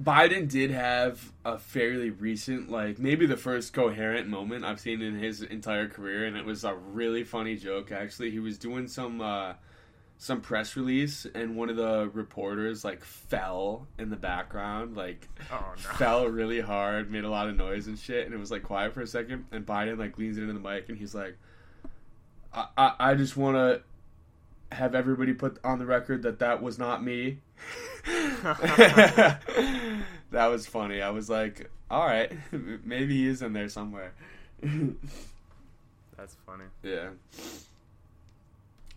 Biden did have a fairly recent, like maybe the first coherent moment I've seen in his entire career, and it was a really funny joke. Actually, he was doing some uh, some press release, and one of the reporters like fell in the background, like
oh no.
fell really hard, made a lot of noise and shit, and it was like quiet for a second, and Biden like leans into the mic and he's like, "I I, I just want to." Have everybody put on the record that that was not me. that was funny. I was like, all right, maybe he is in there somewhere.
That's funny.
Yeah.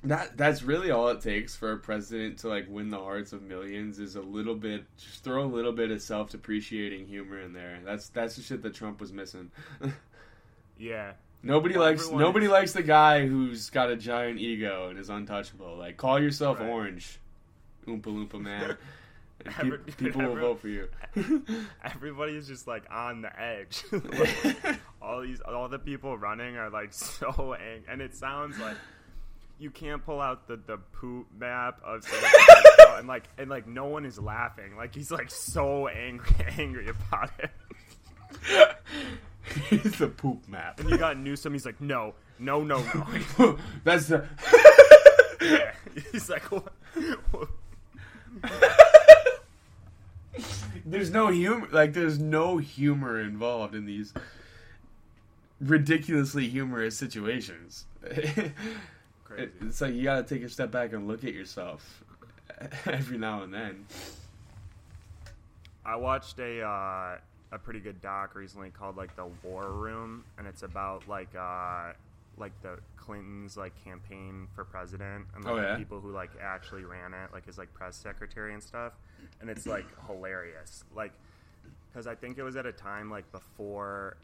That that's really all it takes for a president to like win the hearts of millions is a little bit just throw a little bit of self depreciating humor in there. That's that's the shit that Trump was missing.
Yeah.
Nobody
Well,
likes nobody
is-
likes the guy who's got a giant ego and is untouchable. Like call yourself
Right.
orange. Oompa loompa man. And pe-
Every-
people will vote for you.
everybody is just like on the edge. Like, all these, all the people running are like so angry, and it sounds like you can't pull out the the poop map of and like and like no one is laughing. Like he's like so angry, angry about it.
He's a poop map.
And you got Newsom. He's like, no, no, no, no.
That's the.
yeah. He's like, what?
there's no humor. Like there's no humor involved in these ridiculously humorous situations.
Crazy.
it's like you gotta take a step back and look at yourself every now and then.
I watched a uh, a pretty good doc recently called like the War Room, and it's about like uh, like the Clintons like campaign for president and like
Oh, yeah?
the people who like actually ran it, like his like press secretary and stuff, and it's like hilarious, like because I think it was at a time like before.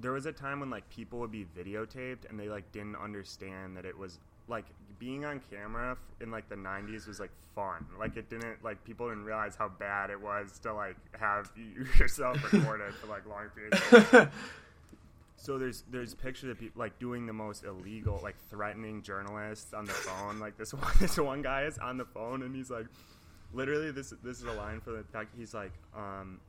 There was a time when like people would be videotaped and they like didn't understand that it was like being on camera in like the 90s was like fun like it didn't like people didn't realize how bad it was to like have you yourself recorded for like long periods of time. so there's there's pictures of people like doing the most illegal like threatening journalists on the phone like this one this one guy is on the phone and he's like literally this this is a line for the doc he's like um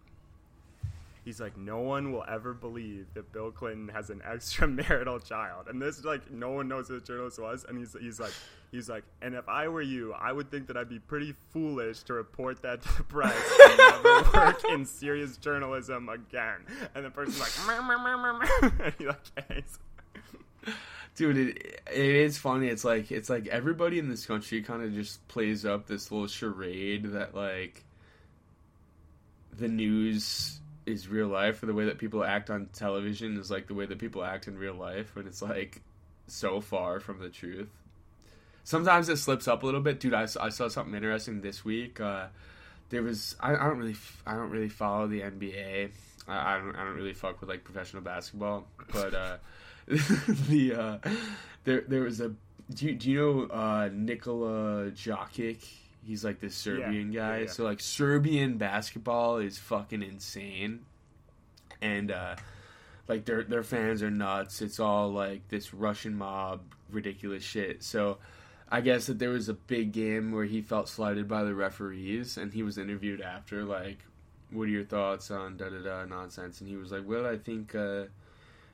He's like, no one will ever believe that Bill Clinton has an extramarital child, and this like no one knows who the journalist was, and he's he's like he's like, and if I were you, I would think that I'd be pretty foolish to report that to the press and never work in serious journalism again. And the person's like, like, hangs.
Dude, it, it is funny. It's like it's like everybody in this country kind of just plays up this little charade that like the news is real life, or the way that people act on television is like the way that people act in real life, and it's like so far from the truth. Sometimes it slips up a little bit, dude. I, I saw something interesting this week. Uh, there was I, I don't really i don't really follow the NBA. I, I don't I don't really fuck with like professional basketball, but uh, the uh, there there was a do you, do you know uh, Nikola Jokic? He's like this Serbian
Yeah,
guy.
yeah.
So like Serbian basketball is fucking insane, and uh, like their their fans are nuts. It's all like this Russian mob ridiculous shit. So I guess that there was a big game where he felt slighted by the referees, and he was interviewed after, like, "What are your thoughts on da da da nonsense?" And he was like, "Well, I think, uh,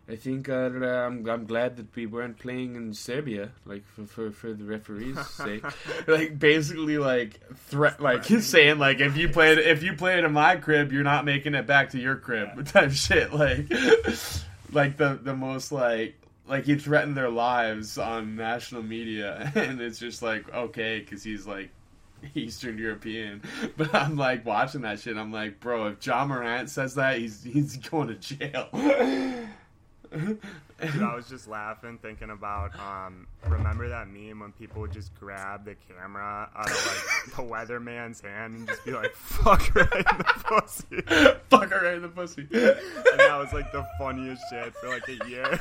I think uh, I'm I'm glad that we weren't playing in Serbia, like for for, for the referees' sake." like basically, like threat, like he's saying, like if you played if you played in my crib, you're not making it back to your crib, type shit. Like, like the the most like like he threatened their lives on national media and it's just like okay because he's like Eastern European. But I'm like watching that shit. I'm like, bro, if Ja Morant says that, he's he's going to jail.
Dude, I was just laughing thinking about um remember that meme when people would just grab the camera out of like the weatherman's hand and just be like fuck her right in the pussy.
Fuck her right in the pussy.
And that was like the funniest shit for like a year.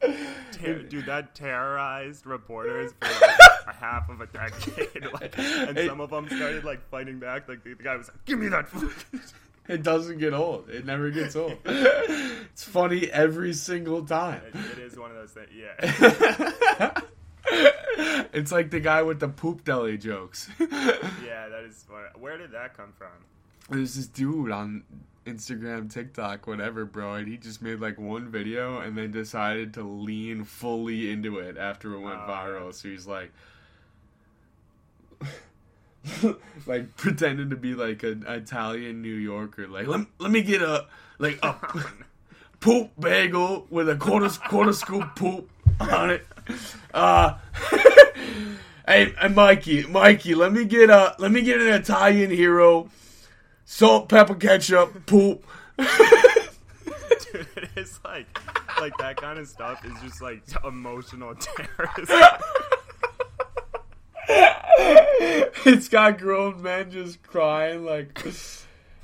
Ter- dude, that terrorized reporters for like a half of a decade. Like, and some of them started like fighting back. Like the, the guy was like, "Give me that." Fucking-"
It doesn't get old. It never gets old. It's funny every single time.
It- it is one of those things. Yeah,
it's like the guy with the poop deli jokes.
yeah, that is. Funny. Where did that come from?
There's this dude on Instagram, TikTok, whatever, bro, and he just made like one video and then decided to lean fully into it after it went
Oh,
viral.
yeah.
So he's like, like pretending to be like an Italian New Yorker. Like, let, let me get a like a poop bagel with a quarter quarter scoop poop on it. Uh, hey, hey, Mikey, Mikey, let me get a let me get an Italian hero, salt, pepper, ketchup, poop.
Dude, it is like, like that kind of stuff is just like emotional terrorism.
it's got grown men just crying like,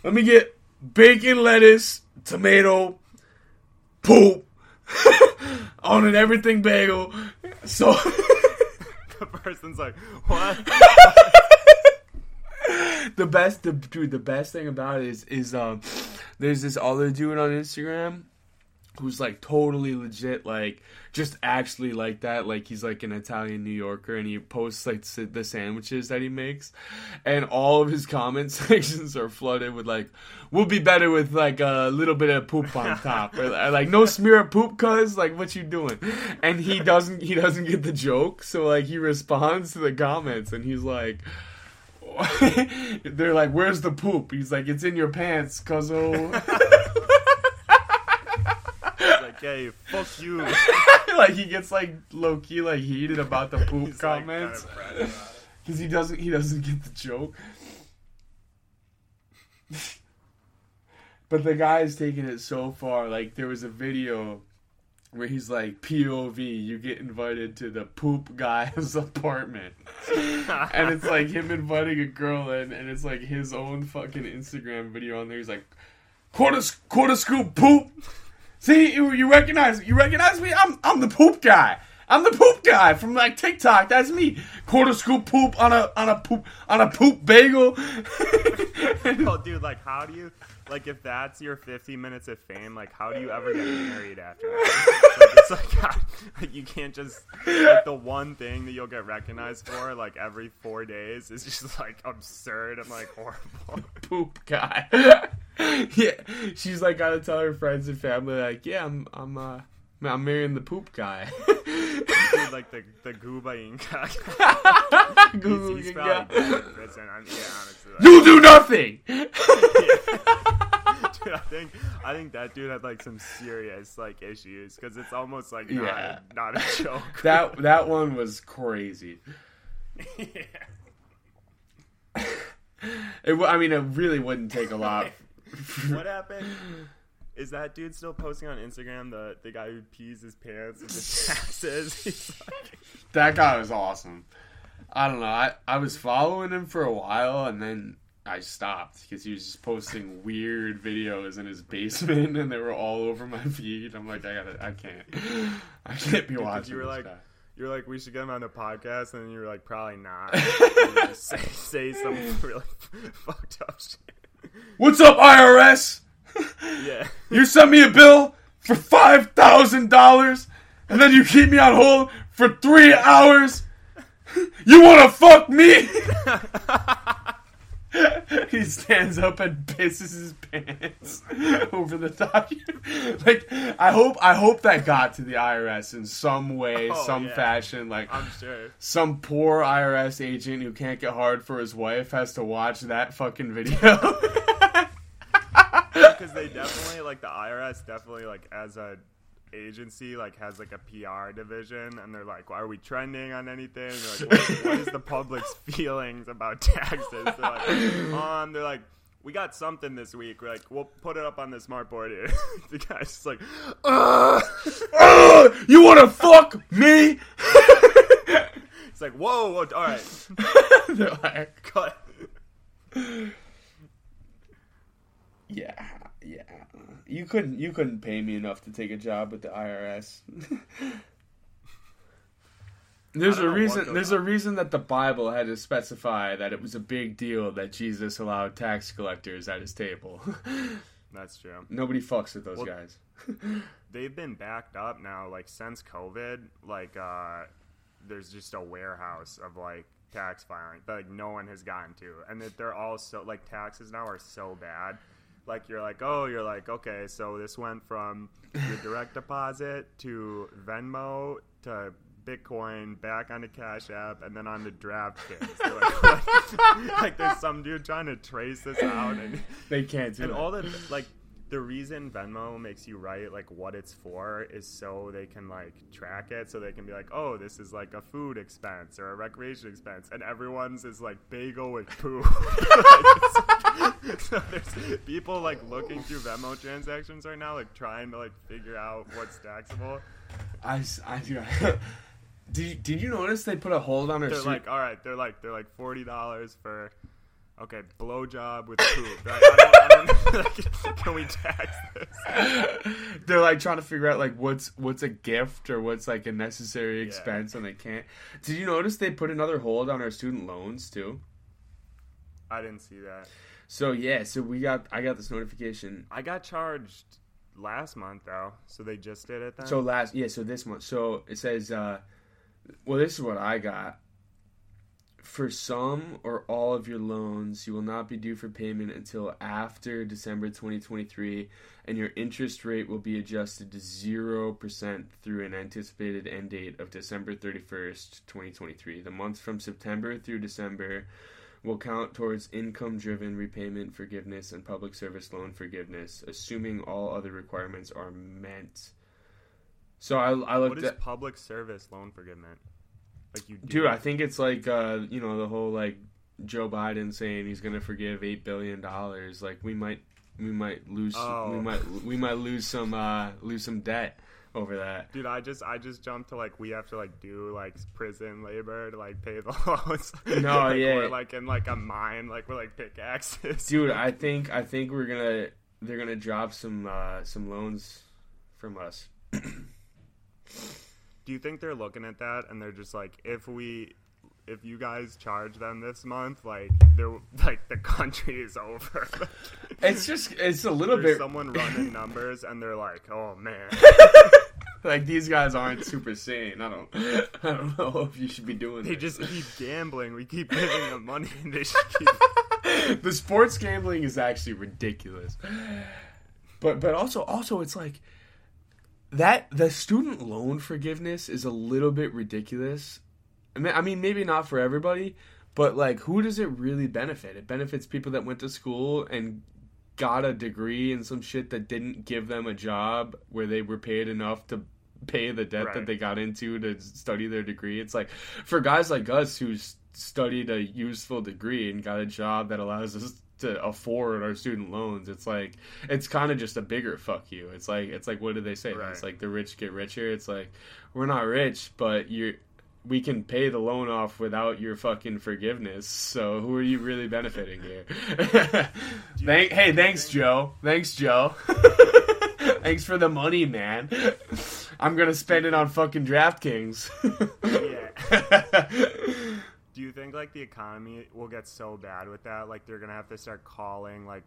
let me get bacon, lettuce, tomato, poop on an everything bagel. So.
the person's like, "What?"
the best the dude the best thing about it is is um there's this other dude on Instagram who's like totally legit like just actually like that like he's like an Italian New Yorker and he posts like the sandwiches that he makes. And all of his comment sections are flooded with like we'll be better with like a little bit of poop on top. Or, or, like no smear of poop cuz? Like what you doing? And he doesn't he doesn't get the joke. So like he responds to the comments and he's like they're like, "Where's the poop?" He's like, "It's in your pants, cuz
like, "Hey, fuck you."
like he gets like low key like heated about the poop
He's, like,
comments
kinda proud about it.
because he doesn't he doesn't get the joke. but the guy is taking it so far. Like there was a video where he's like, "POV, you get invited to the poop guy's apartment." and it's like him inviting a girl in, and it's like his own fucking Instagram video on there. He's like, quarter quarter scoop poop. See, you, you recognize you recognize me? I'm I'm the poop guy. I'm the poop guy from like TikTok. That's me. Quarter scoop poop on a on a poop on a poop bagel.
Oh, dude, like, how do you, like, if that's your 50 minutes of fame, like, how do you ever get married after that? like, it's like, like, you can't just, like, the one thing that you'll get recognized for, like, every four days is just, like, absurd and, like, horrible.
poop guy. yeah, she's like gotta tell her friends and family like, yeah, I'm I'm uh I'm marrying the poop guy.
Dude, like, the, the Gooba Inca. He's, he's
guy.
probably dead in prison. I'm, yeah, honestly. Like,
You do nothing.
dude, I think I think that dude had like some serious like issues because it's almost like not,
Yeah.
not a joke.
that that one was crazy.
yeah.
It, I mean, it really wouldn't take a lot.
what happened? Is that dude still posting on Instagram? The the guy who pees his pants and just taxes. Like,
that guy was awesome. I don't know. I, I was following him for a while and then I stopped because he was just posting weird videos in his basement and they were all over my feed. I'm like, I gotta, I can't, I can't be watching.
you were like-
guy.
you're like, we should get him on the podcast, and then you were like, probably not. You say, say some really fucked up shit.
"What's up, IRS?
Yeah.
You sent me a bill for five thousand dollars, and then you keep me on hold for three hours. You want to fuck me?" he stands up and pisses his pants over the document. Like, I hope, I hope that got to the IRS in some way,
Oh,
some
yeah.
fashion. Like,
I'm sure.
some poor IRS agent who can't get hard for his wife has to watch that fucking video.
because they definitely like the IRS definitely like as a agency like has like a PR division, and they're like, "Are we trending on anything?" They're like, what, what is the public's feelings about taxes?" They're like, "Um, they're like." We got something this week. We're like, we'll put it up on the smart board here. the guy's just like,
Uh, you want to fuck me?
it's like, whoa, whoa all right,
They're like,
cut.
yeah. You couldn't, you couldn't pay me enough to take a job with the IRS. There's
I
a
don't know what
reason.
goes
There's a reason that the Bible had to specify that it was a big deal that Jesus allowed tax collectors at his table.
That's true.
Nobody fucks with those
Well-
guys.
they've been backed up now like since covid like uh there's just a warehouse of like tax filing that like no one has gotten to and that they're all so like taxes now are so bad like you're like oh you're like okay so this went from your direct deposit to venmo to bitcoin back onto cash app and then on to draftkings. They're like, like there's some dude trying to trace this out and
They can't do
and all the like the reason Venmo makes you write like what it's for is so they can like track it so they can be like oh this is like a food expense or a recreation expense and everyone's is like bagel with poo so there's people like looking through Venmo transactions right now like trying to like figure out what's taxable
I, I do. did you, did you notice they put a hold on her?
they're
suit-
like all right they're like they're like forty dollars for okay blowjob with poop Like, I don't, I don't, can we tax this
they're like trying to figure out like what's what's a gift or what's like a necessary expense and they can't. Did you notice they put another hold on our student loans too?
I didn't see that.
So yeah, so we got I got this notification.
I got charged last month though, so they just did it then.
So last yeah, so this month. So it says uh well this is what I got. For some or all of your loans, you will not be due for payment until after December 2023, and your interest rate will be adjusted to 0% through an anticipated end date of December 31st, 2023. The months from September through December will count towards income driven repayment forgiveness and public service loan forgiveness, assuming all other requirements are met. So I, I
what
looked
is
at.
public service loan forgiveness? Like you, do
Dude, I think it's like uh, you know the whole like Joe Biden saying he's gonna forgive eight billion dollars. Like we might we might lose we
Oh.
might we might lose some uh, lose some debt over that.
Dude, I just I just jumped to like we have to like do like prison labor to like pay the loans.
No,
like,
yeah.
We're like in like a mine, like we're like pickaxes.
Dude, I think I think we're gonna they're gonna drop some uh, some loans from us.
Do you think they're looking at that and they're just like, if we, if you guys charge them this month, like they're like the country is over.
It's just it's a little
There's
bit
someone running numbers and they're like, oh man.
like these guys aren't super sane. I don't I don't know if you should be doing.
They
this.
just keep gambling. We keep giving them money, and they keep.
the sports gambling is actually ridiculous. But but also also it's like that the student loan forgiveness is a little bit ridiculous. I mean, I mean maybe not for everybody, but like who does it really benefit? It benefits people that went to school and got a degree in some shit that didn't give them a job where they were paid enough to pay the debt that they got into to study their degree. It's like for guys like us who studied a useful degree and got a job that allows us to afford our student loans. It's like it's kind of just a bigger fuck you. It's like it's like what do they say?
Right.
It's like the rich get richer. It's like we're not rich, but you're we can pay the loan off without your fucking forgiveness. So who are you really benefiting here? Thank, hey, thanks, Joe. Thanks, Joe. thanks for the money, man. I'm gonna spend it on fucking DraftKings.
Yeah. Do you think like the economy will get so bad with that? Like they're gonna have to start calling like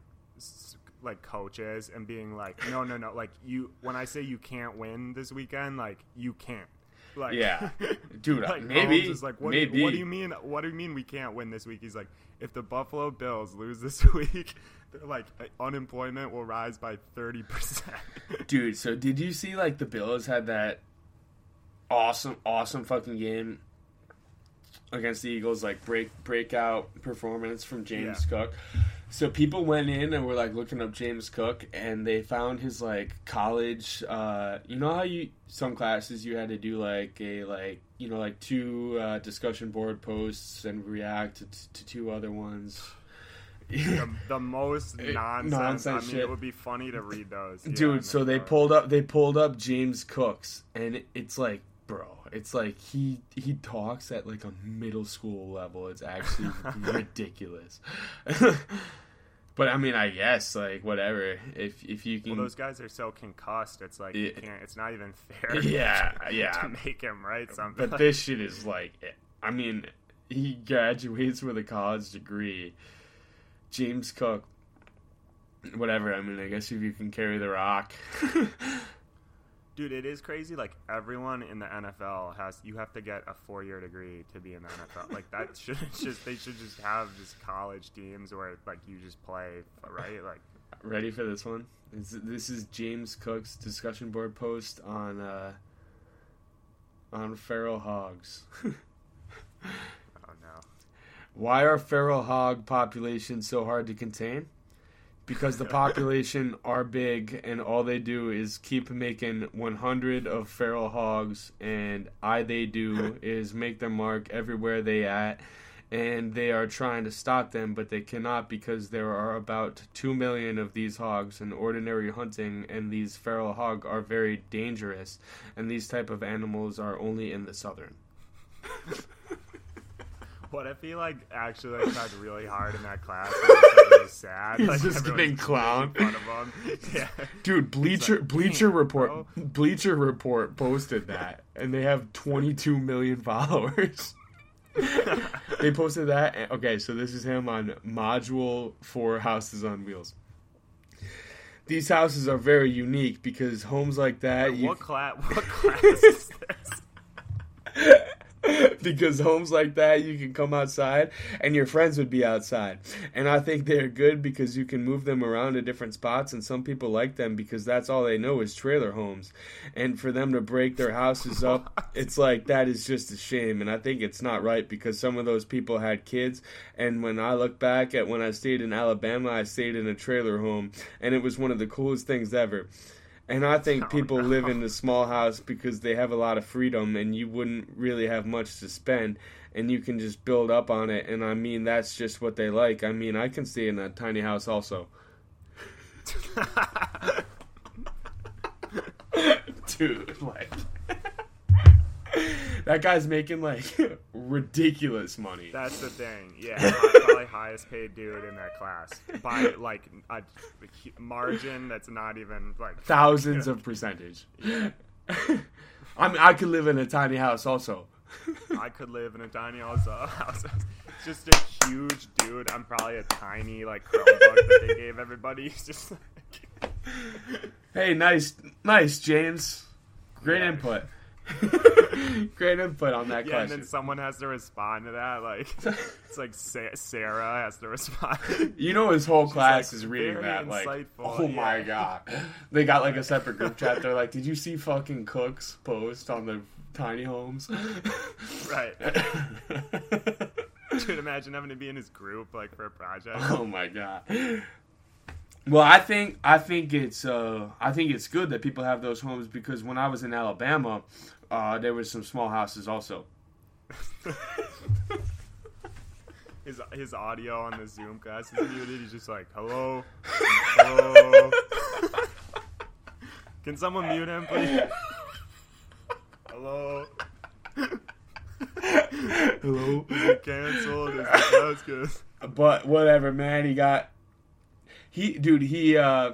like coaches and being like, no, no, no. Like you, when I say you can't win this weekend, like you can't. Like
Yeah. Dude,
like
maybe-
is like, what,
maybe.
Do you, what do you mean? What do you mean we can't win this week? He's like, if the Buffalo Bills lose this week, they're like uh, unemployment will rise by thirty percent.
Dude, so did you see like the Bills had that awesome, awesome fucking game against the Eagles, like break breakout performance from James Cook. So people went in and were like looking up James Cook, and they found his like college. Uh, you know how you some classes you had to do like a like you know like two uh, discussion board posts and react to, to two other ones.
the, the most
Eh,
nonsense.
nonsense
I mean,
shit.
it would be funny to read those,
dude
and
so they pulled up they pulled up james cooks and it's like bro it's like he he talks at like a middle school level it's actually ridiculous but i mean i guess like whatever if if you
Well,
can
those guys are so concussed. It's like you can't. It's not even fair.
Yeah,
to,
yeah.
To make him write something.
but this shit is like i mean he graduates with a college degree james cook whatever i mean i guess if you can carry the rock
Dude, it is crazy. Like everyone in the NFL has, you have to get a four-year degree to be in the NFL. Like that should just they should just have just college teams where like you just play, right? Like
Ready for this one? This, this is James Cook's discussion board post on uh, on feral hogs.
oh no,
Why are feral hog populations so hard to contain? Because the population are big and all they do is keep making 100 of feral hogs and I they do is make their mark everywhere they at and they are trying to stop them but they cannot because there are about 2 million of these hogs in ordinary hunting and these feral hog are very dangerous and these type of animals are only in the southern.
what if he like actually like tried really hard in that class? And was, like, really sad.
He's
like,
just getting clowned.
fun of him. Yeah.
Dude, Bleacher
like,
Bleacher Report
bro."
Bleacher Report posted that, and they have 22 million followers. they posted that. and- Okay, so this is him on Module for Houses on Wheels. These houses are very unique because homes like that, you,
what class? What class?
because homes like that you can come outside and your friends would be outside. And i think they're good because you can move them around to different spots and some people like them because that's all they know is trailer homes. And for them to break their houses up it's like that is just a shame. And i think it's not right because some of those people had kids. And when i look back at when i stayed in alabama i stayed in a trailer home. And it was one of the coolest things ever and I think people live in a small house because they have a lot of freedom and you wouldn't really have much to spend and you can just build up on it. And I mean, that's just what they like. I mean, I can stay in a tiny house also. Dude, like. that guy's making like ridiculous money.
That's the thing. Yeah, probably highest paid dude in that class by like a margin that's not even like
Thousands of percentage. I mean, I could live in a tiny house also.
I could live in a tiny house. Uh, house. Just a huge dude. I'm probably a tiny like Chromebook that they gave everybody. He's just like,
Hey, nice, nice, James. Great
Yeah.
input. Great input on that
yeah, and then someone has to respond to that. Like it's like Sa- Sarah has to respond.
you know his whole class
like,
is reading
"Very
that. Like,
insightful,"
oh my
yeah.
god, they got like a separate group chat. They're like, "Did you see fucking Cook's post on the tiny homes?"
right. Dude, imagine having to be in his group like for a project.
oh my god. Well, I think I think it's uh, I think it's good that people have those homes because when I was in Alabama, uh, there was some small houses also.
his his audio on the Zoom class is muted. He's just like, "Hello, hello." Can someone mute him, please? Hello.
Hello.
Is it canceled? Is the class good?
but whatever, man. He got he, dude. He uh,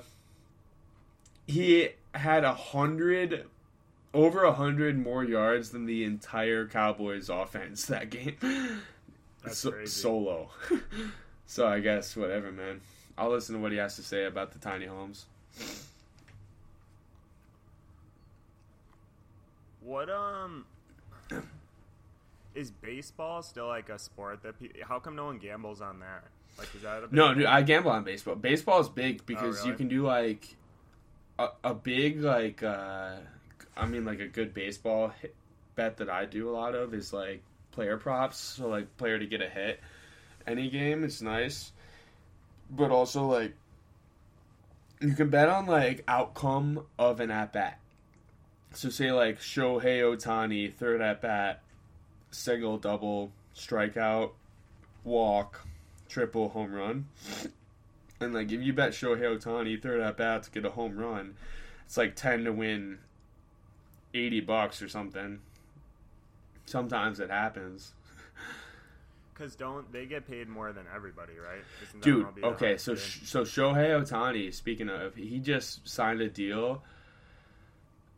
he had a hundred, over a hundred more yards than the entire Cowboys offense that game. So-. Solo. so I guess whatever, man. I'll listen to what he has to say about the tiny homes.
What um is baseball still like a sport that? Pe- how come no one gambles on that? Like, is that a big
No, dude, I gamble on baseball. Baseball is big because
really?
you can do like a, a big like uh I mean like a good baseball hit bet that I do a lot of is like player props. So like player to get a hit any game. It's nice. but also like you can bet on like outcome of an at bat. So say like Shohei Ohtani third at bat, single, double, strikeout, walk, triple, home run. And like if you bet Shohei Ohtani third at bat to get a home run, it's like ten to win eighty bucks or something. Sometimes it happens.
Because don't they get paid more than everybody, right?
Dude, okay, so sh- so Shohei Ohtani, speaking of, he just signed a deal.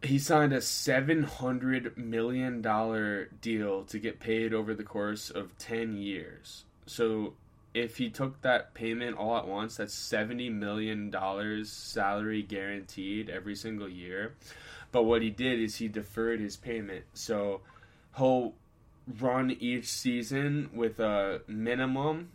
He signed a seven hundred million dollar deal to get paid over the course of ten years. So if he took that payment all at once, that's seventy million dollars salary guaranteed every single year. But what he did is he deferred his payment. So he'll run each season with a minimum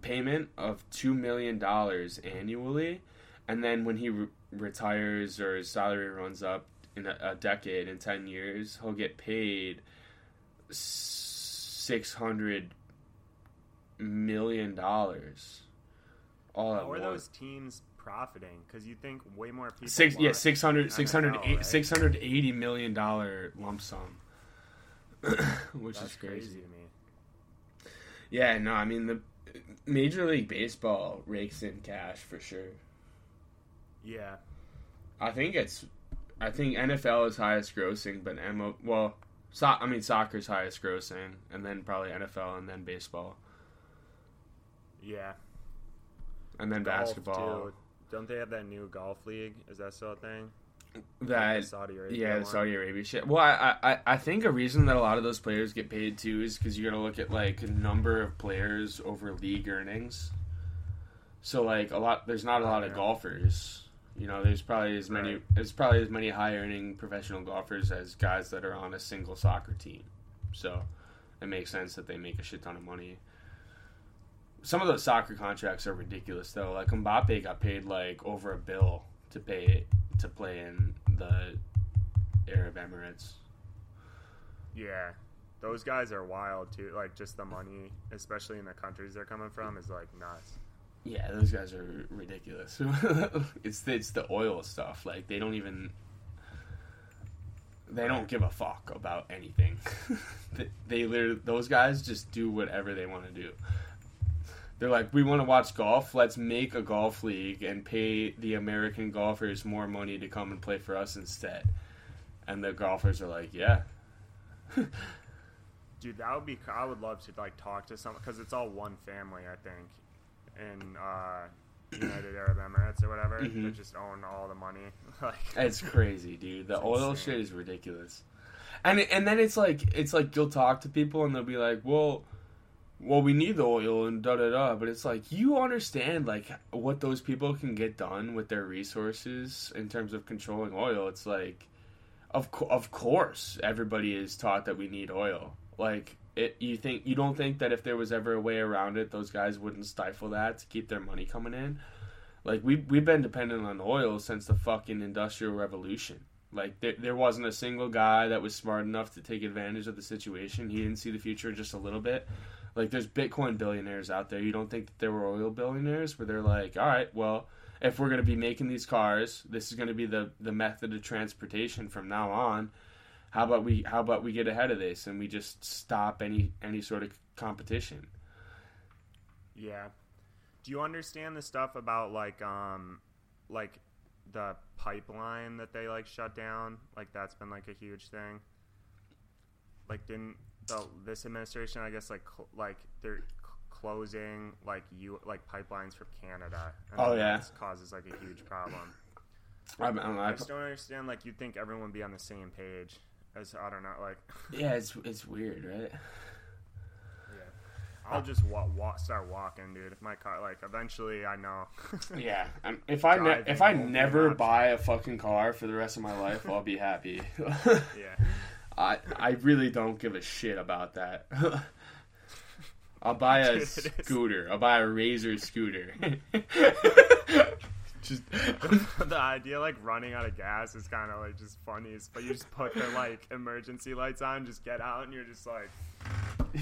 payment of two million dollars annually, and then when he re- retires or his salary runs up in a, a decade in ten years, he'll get paid six hundred million dollars. All at
How are
once.
those teams profiting? Because you think way more people.
Six yeah
want
600
NFL,
600
right?
680 million dollar lump sum, which
That's
is crazy.
crazy to me.
Yeah, no, I mean the Major League Baseball rakes in cash for sure.
Yeah,
I think it's, I think NFL is highest grossing, but MO well, so, I mean soccer's highest grossing, and then probably NFL, and then baseball,
yeah.
and then
Golf,
basketball.
too. Don't they have that new golf league? Is that still a thing?
That
The Saudi Arabia.
yeah, the
one?
Saudi Arabia shit. Well, I, I I think a reason that a lot of those players get paid too is because you got to look at like a number of players over league earnings. So like a lot, there's not a lot of golfers. You know, there's probably as many.
Right.
There's probably as many high earning professional golfers as guys that are on a single soccer team. So it makes sense that they make a shit ton of money. Some of those soccer contracts are ridiculous though. Like Mbappe got paid like over a bill to pay to play in the Arab Emirates.
Yeah, those guys are wild too. Like just the money, especially in the countries they're coming from, is like nuts.
Yeah, those guys are ridiculous. it's the, it's the oil stuff. Like they don't even they don't give a fuck about anything. they, they literally those guys just do whatever they want to do. They're like, we want to watch golf. Let's make a golf league and pay the American golfers more money to come and play for us instead. And the golfers are like, yeah,
Dude, that would be. I would love to like talk to someone because it's all one family. I think in uh, United Arab Emirates or whatever.
Mhm.
They just own all the money. like
It's crazy, dude. The oil
insane.
shit is ridiculous. And and then it's like it's like you'll talk to people and they'll be like, "Well, well, we need the oil and da da da." But it's like you understand like what those people can get done with their resources in terms of controlling oil. It's like, of co- of course, everybody is taught that we need oil. Like it, you think you don't think that if there was ever a way around it, those guys wouldn't stifle that to keep their money coming in. Like we we've been dependent on oil since the fucking industrial revolution. Like there, there wasn't a single guy that was smart enough to take advantage of the situation. He didn't see the future just a little bit. Like there's Bitcoin billionaires out there. You don't think that there were oil billionaires where they're like, all right, well, if we're going to be making these cars, this is going to be the the method of transportation from now on. How about we how about we get ahead of this and we just stop any any sort of competition?
Yeah. Do you understand the stuff about like um like the pipeline that they like shut down? Like that's been like a huge thing. Like didn't the this administration I guess like cl- like they're c- closing like you like pipelines from Canada. And
Oh, yeah.
causes like a huge problem.
I, don't know.
I just don't understand like you'd think everyone would be on the same page. As I don't know like
yeah, it's it's weird, right?
yeah. I'll just wa- wa- start walking, dude. If my car, like, eventually, I know.
Yeah, and if I ne- if I
won't be an
never buy a fucking car for the rest of my life, I'll be happy.
yeah.
I I really don't give a shit about that. I'll buy a
Dude,
scooter. I'll buy a Razor scooter. Just
the idea like running out of gas is kind of like just funny, but you just put the like emergency lights on, just get out, and you're just like,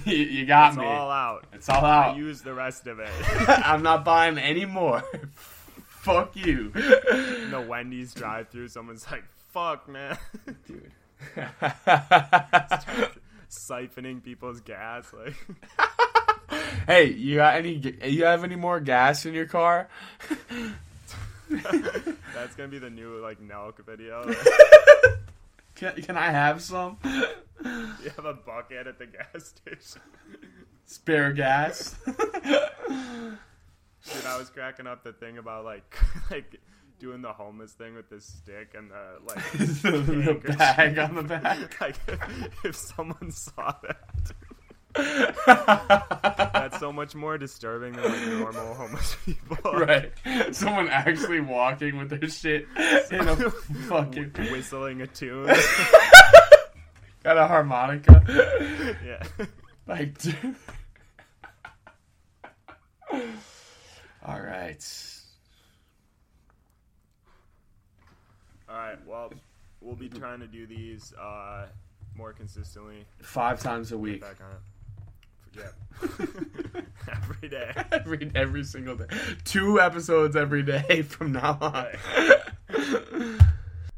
you, you got
It's
me.
It's all out.
It's all
I
out.
use the rest of it.
I'm not buying any more. Fuck you,
In the Wendy's drive-through, someone's like, "Fuck, man,"
dude.
Siphoning people's gas. Like,
hey, you got any? You have any more gas in your car?
that's gonna be the new like Nelk video.
Can, can I have some
you have a bucket at the gas station.
spare gas?
Dude, I was cracking up the thing about like like doing the homeless thing with this stick and the like
the bag on the back.
Like if someone saw that, that's so much more disturbing than like normal homeless people.
right. Someone actually walking with their shit in a fucking
whistling a tune.
got a harmonica.
yeah.
Like, dude. All right.
All right. Well, we'll be trying to do these uh, more consistently.
Five times a week.
Back on it. Yeah. Every day.
Every every single day. Two episodes every day from now on.